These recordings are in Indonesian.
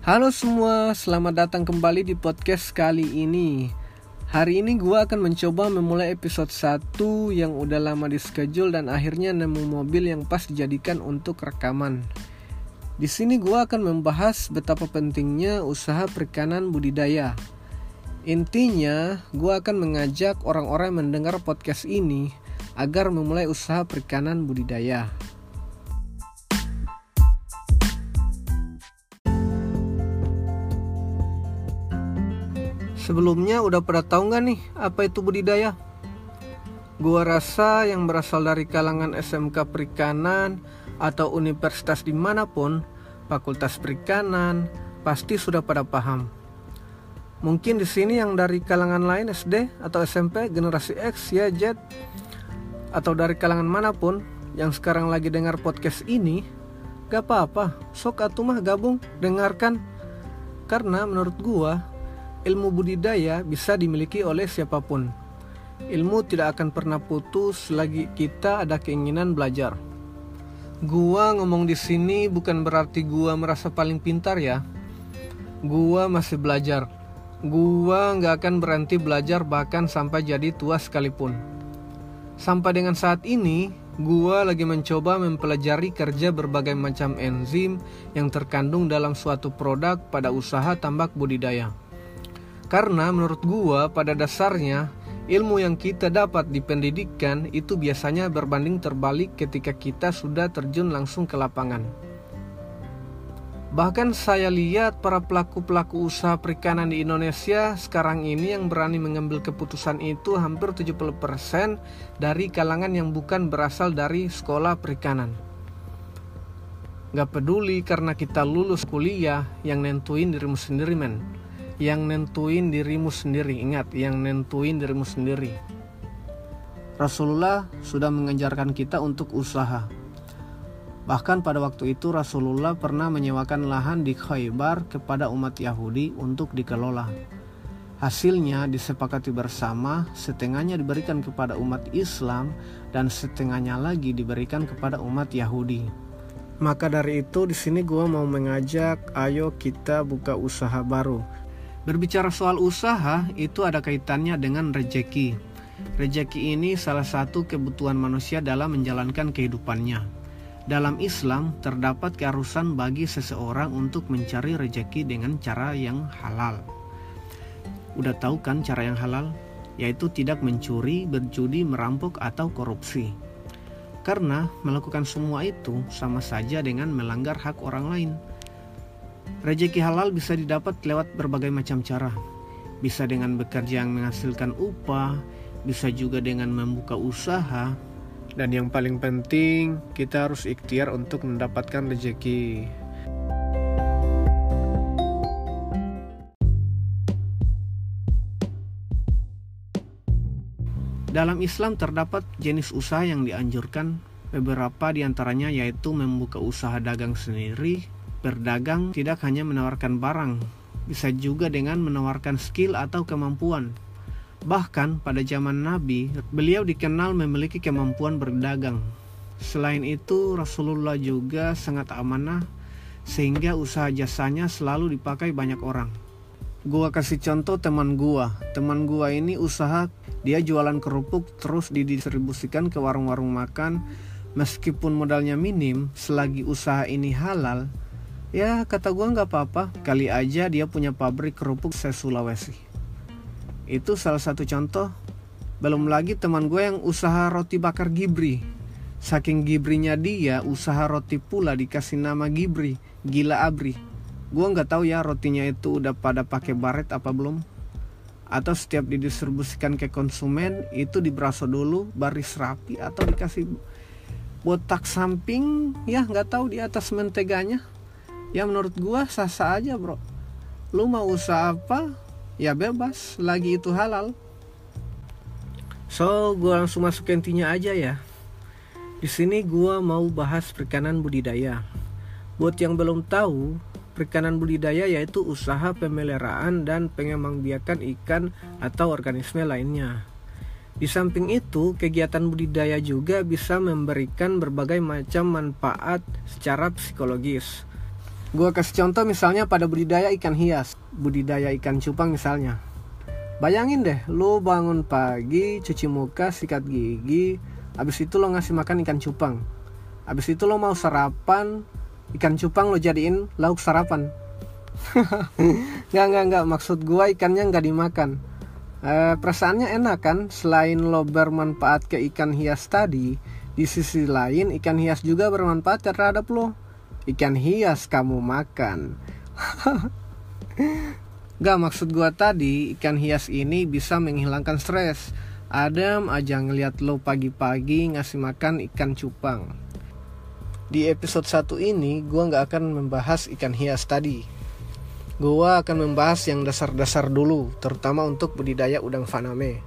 Halo semua, selamat datang kembali di podcast kali ini. Hari ini gue akan mencoba memulai episode 1 yang udah lama di schedule dan akhirnya nemu mobil yang pas dijadikan untuk rekaman. Di sini gue akan membahas betapa pentingnya usaha perikanan budidaya. Intinya, gue akan mengajak orang-orang mendengar podcast ini agar memulai usaha perikanan budidaya. Sebelumnya udah pada tahu nggak nih apa itu budidaya? Gua rasa yang berasal dari kalangan SMK Perikanan atau universitas di mana pun, fakultas perikanan, pasti sudah pada paham. Mungkin di sini yang dari kalangan lain SD atau SMP generasi X, Y, Z atau dari kalangan mana pun yang sekarang lagi dengar podcast ini, gak apa-apa, sok atuh mah gabung, dengarkan. Karena menurut gua, ilmu budidaya bisa dimiliki oleh siapa pun. Ilmu tidak akan pernah putus selagi kita ada keinginan belajar. Gua ngomong di sini bukan berarti gua merasa paling pintar ya. Gua masih belajar. Gua nggak akan berhenti belajar bahkan sampai jadi tua sekalipun. Sampai dengan saat ini, gua lagi mencoba mempelajari kerja berbagai macam enzim yang terkandung dalam suatu produk pada usaha tambak budidaya. Karena menurut gua pada dasarnya ilmu yang kita dapat di pendidikan itu biasanya berbanding terbalik ketika kita sudah terjun langsung ke lapangan. Bahkan saya lihat para pelaku-pelaku usaha perikanan di Indonesia sekarang ini yang berani mengambil keputusan itu hampir 70% dari kalangan yang bukan berasal dari sekolah perikanan. Gak peduli karena kita lulus kuliah yang nentuin dirimu sendiri men yang nentuin dirimu sendiri. Ingat, yang nentuin dirimu sendiri. Rasulullah sudah mengajarkan kita untuk usaha. Bahkan pada waktu itu Rasulullah pernah menyewakan lahan di Khaybar kepada umat Yahudi untuk dikelola. Hasilnya disepakati bersama, setengahnya diberikan kepada umat Islam dan setengahnya lagi diberikan kepada umat Yahudi. Maka dari itu di sini gue mau mengajak, ayo kita buka usaha baru Berbicara soal usaha, itu ada kaitannya dengan rejeki. Rejeki ini salah satu kebutuhan manusia dalam menjalankan kehidupannya. Dalam Islam, terdapat keharusan bagi seseorang untuk mencari rejeki dengan cara yang halal. Udah tahu kan cara yang halal? Yaitu tidak mencuri, berjudi, merampok, atau korupsi. Karena melakukan semua itu sama saja dengan melanggar hak orang lain Rezeki halal bisa didapat lewat berbagai macam cara. Bisa dengan bekerja yang menghasilkan upah, bisa juga dengan membuka usaha, dan yang paling penting, kita harus ikhtiar untuk mendapatkan rezeki. Dalam Islam terdapat jenis usaha yang dianjurkan, beberapa di antaranya yaitu membuka usaha dagang sendiri, Berdagang tidak hanya menawarkan barang, bisa juga dengan menawarkan skill atau kemampuan. Bahkan pada zaman Nabi, beliau dikenal memiliki kemampuan berdagang. Selain itu, Rasulullah juga sangat amanah sehingga usaha jasanya selalu dipakai banyak orang. Gua kasih contoh teman gua. Teman gua ini usaha dia jualan kerupuk terus didistribusikan ke warung-warung makan. Meskipun modalnya minim, selagi usaha ini halal, Ya kata gue nggak apa-apa, kali aja dia punya pabrik kerupuk se Sulawesi. Itu salah satu contoh. Belum lagi teman gue yang usaha roti bakar Gibri. Saking Gibrinya dia, usaha roti pula dikasih nama Gibri, gila abri. Gue nggak tahu ya rotinya itu udah pada pakai baret apa belum. Atau setiap didistribusikan ke konsumen itu diberaso dulu, baris rapi atau dikasih botak samping ya nggak tahu di atas menteganya ya menurut gua sah-sah aja bro. Lu mau usaha apa ya bebas. Lagi itu halal. So gua langsung masuk intinya aja ya. Di sini gua mau bahas perikanan budidaya. Buat yang belum tahu perikanan budidaya yaitu usaha pemeliharaan dan pengembangbiakan ikan atau organisme lainnya. Di samping itu, kegiatan budidaya juga bisa memberikan berbagai macam manfaat secara psikologis, Gua kasih contoh misalnya pada budidaya ikan hias, budidaya ikan cupang misalnya. Bayangin deh, lu bangun pagi, cuci muka, sikat gigi, habis itu lo ngasih makan ikan cupang. Habis itu lo mau sarapan, ikan cupang lo jadiin lauk sarapan. nggak nggak nggak maksud gua ikannya nggak dimakan. Eh, perasaannya enak kan? Selain lo bermanfaat ke ikan hias tadi, di sisi lain ikan hias juga bermanfaat terhadap lo ikan hias kamu makan. Gak maksud gua tadi ikan hias ini bisa menghilangkan stres. Adam aja ngeliat lo pagi-pagi ngasih makan ikan cupang. Di episode 1 ini gua nggak akan membahas ikan hias tadi. Gua akan membahas yang dasar-dasar dulu, terutama untuk budidaya udang faname.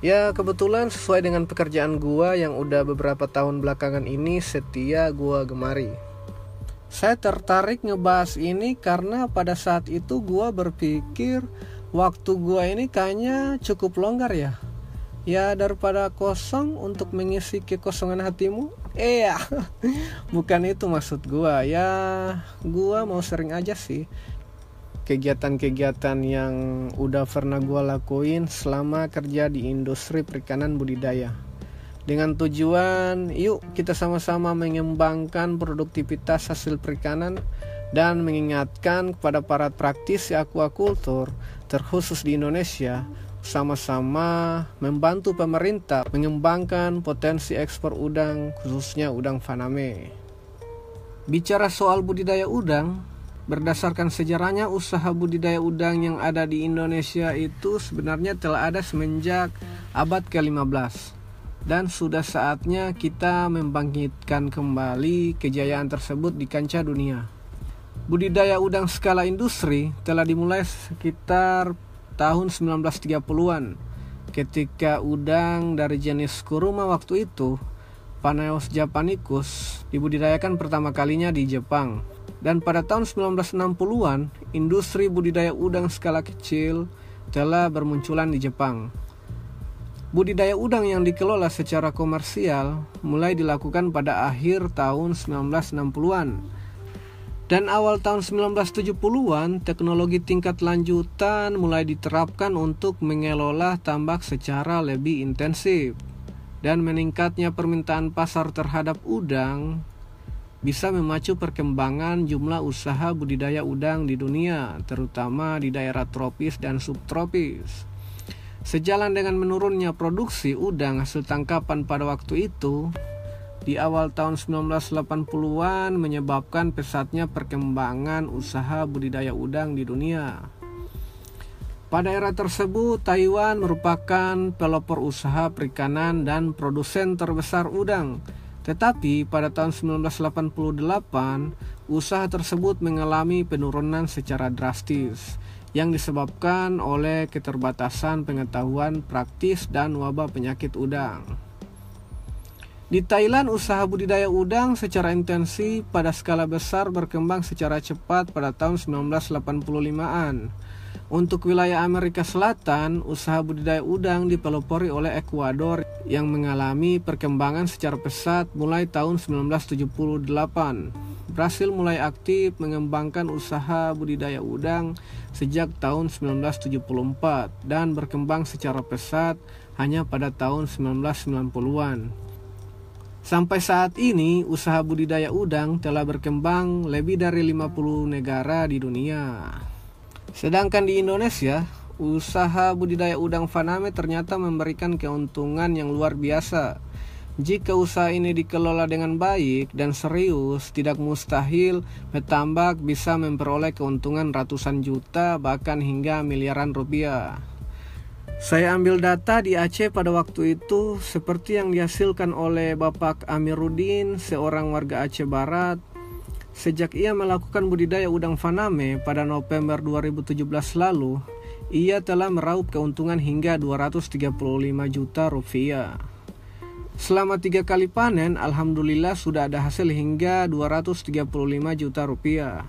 Ya kebetulan sesuai dengan pekerjaan gua yang udah beberapa tahun belakangan ini setia gua gemari. Saya tertarik ngebahas ini karena pada saat itu gue berpikir waktu gue ini kayaknya cukup longgar ya. Ya daripada kosong untuk mengisi kekosongan hatimu. Eh ya, bukan itu maksud gue. Ya gue mau sering aja sih kegiatan-kegiatan yang udah pernah gue lakuin selama kerja di industri perikanan budidaya dengan tujuan yuk kita sama-sama mengembangkan produktivitas hasil perikanan dan mengingatkan kepada para praktisi aquaculture terkhusus di Indonesia sama-sama membantu pemerintah mengembangkan potensi ekspor udang khususnya udang faname. Bicara soal budidaya udang, berdasarkan sejarahnya usaha budidaya udang yang ada di Indonesia itu sebenarnya telah ada semenjak abad ke-15 dan sudah saatnya kita membangkitkan kembali kejayaan tersebut di kancah dunia. Budidaya udang skala industri telah dimulai sekitar tahun 1930-an ketika udang dari jenis kuruma waktu itu Paneos japanicus dibudidayakan pertama kalinya di Jepang. Dan pada tahun 1960-an, industri budidaya udang skala kecil telah bermunculan di Jepang. Budidaya udang yang dikelola secara komersial mulai dilakukan pada akhir tahun 1960-an. Dan awal tahun 1970-an, teknologi tingkat lanjutan mulai diterapkan untuk mengelola tambak secara lebih intensif. Dan meningkatnya permintaan pasar terhadap udang bisa memacu perkembangan jumlah usaha budidaya udang di dunia, terutama di daerah tropis dan subtropis. Sejalan dengan menurunnya produksi udang hasil tangkapan pada waktu itu, di awal tahun 1980-an menyebabkan pesatnya perkembangan usaha budidaya udang di dunia. Pada era tersebut, Taiwan merupakan pelopor usaha perikanan dan produsen terbesar udang. Tetapi pada tahun 1988, usaha tersebut mengalami penurunan secara drastis yang disebabkan oleh keterbatasan pengetahuan praktis dan wabah penyakit udang. Di Thailand, usaha budidaya udang secara intensif pada skala besar berkembang secara cepat pada tahun 1985-an. Untuk wilayah Amerika Selatan, usaha budidaya udang dipelopori oleh Ekuador yang mengalami perkembangan secara pesat mulai tahun 1978. Brasil mulai aktif mengembangkan usaha budidaya udang sejak tahun 1974 dan berkembang secara pesat hanya pada tahun 1990-an. Sampai saat ini, usaha budidaya udang telah berkembang lebih dari 50 negara di dunia. Sedangkan di Indonesia, usaha budidaya udang faname ternyata memberikan keuntungan yang luar biasa jika usaha ini dikelola dengan baik dan serius, tidak mustahil petambak bisa memperoleh keuntungan ratusan juta bahkan hingga miliaran rupiah. Saya ambil data di Aceh pada waktu itu seperti yang dihasilkan oleh Bapak Amiruddin, seorang warga Aceh Barat. Sejak ia melakukan budidaya udang faname pada November 2017 lalu, ia telah meraup keuntungan hingga 235 juta rupiah. Selama tiga kali panen, Alhamdulillah sudah ada hasil hingga 235 juta rupiah.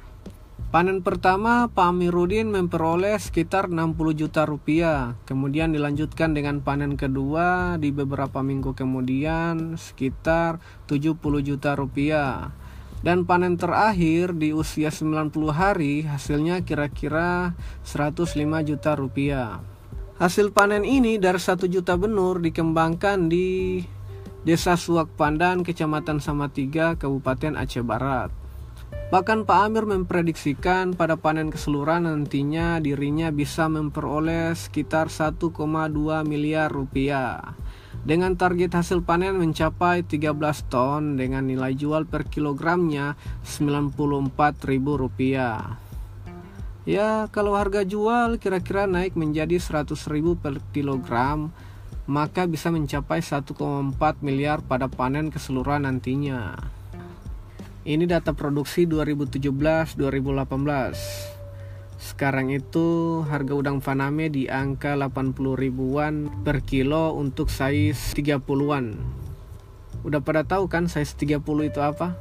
Panen pertama, Pak Amiruddin memperoleh sekitar 60 juta rupiah. Kemudian dilanjutkan dengan panen kedua di beberapa minggu kemudian sekitar 70 juta rupiah. Dan panen terakhir di usia 90 hari hasilnya kira-kira 105 juta rupiah. Hasil panen ini dari 1 juta benur dikembangkan di Desa Suak Pandan, Kecamatan Samatiga, Kabupaten Aceh Barat. Bahkan Pak Amir memprediksikan pada panen keseluruhan nantinya dirinya bisa memperoleh sekitar 1,2 miliar rupiah dengan target hasil panen mencapai 13 ton dengan nilai jual per kilogramnya Rp94.000. Ya, kalau harga jual kira-kira naik menjadi 100.000 per kilogram, maka bisa mencapai 1,4 miliar pada panen keseluruhan nantinya. Ini data produksi 2017-2018. Sekarang itu harga udang faname di angka 80 ribuan per kilo untuk size 30-an. Udah pada tahu kan size 30 itu apa?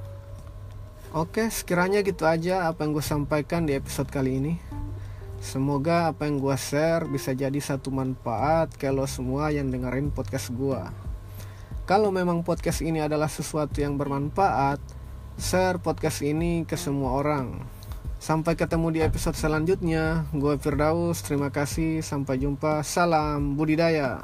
Oke, sekiranya gitu aja apa yang gue sampaikan di episode kali ini. Semoga apa yang gue share bisa jadi satu manfaat kalau semua yang dengerin podcast gue. Kalau memang podcast ini adalah sesuatu yang bermanfaat, share podcast ini ke semua orang. Sampai ketemu di episode selanjutnya. Gue Firdaus, terima kasih. Sampai jumpa. Salam budidaya.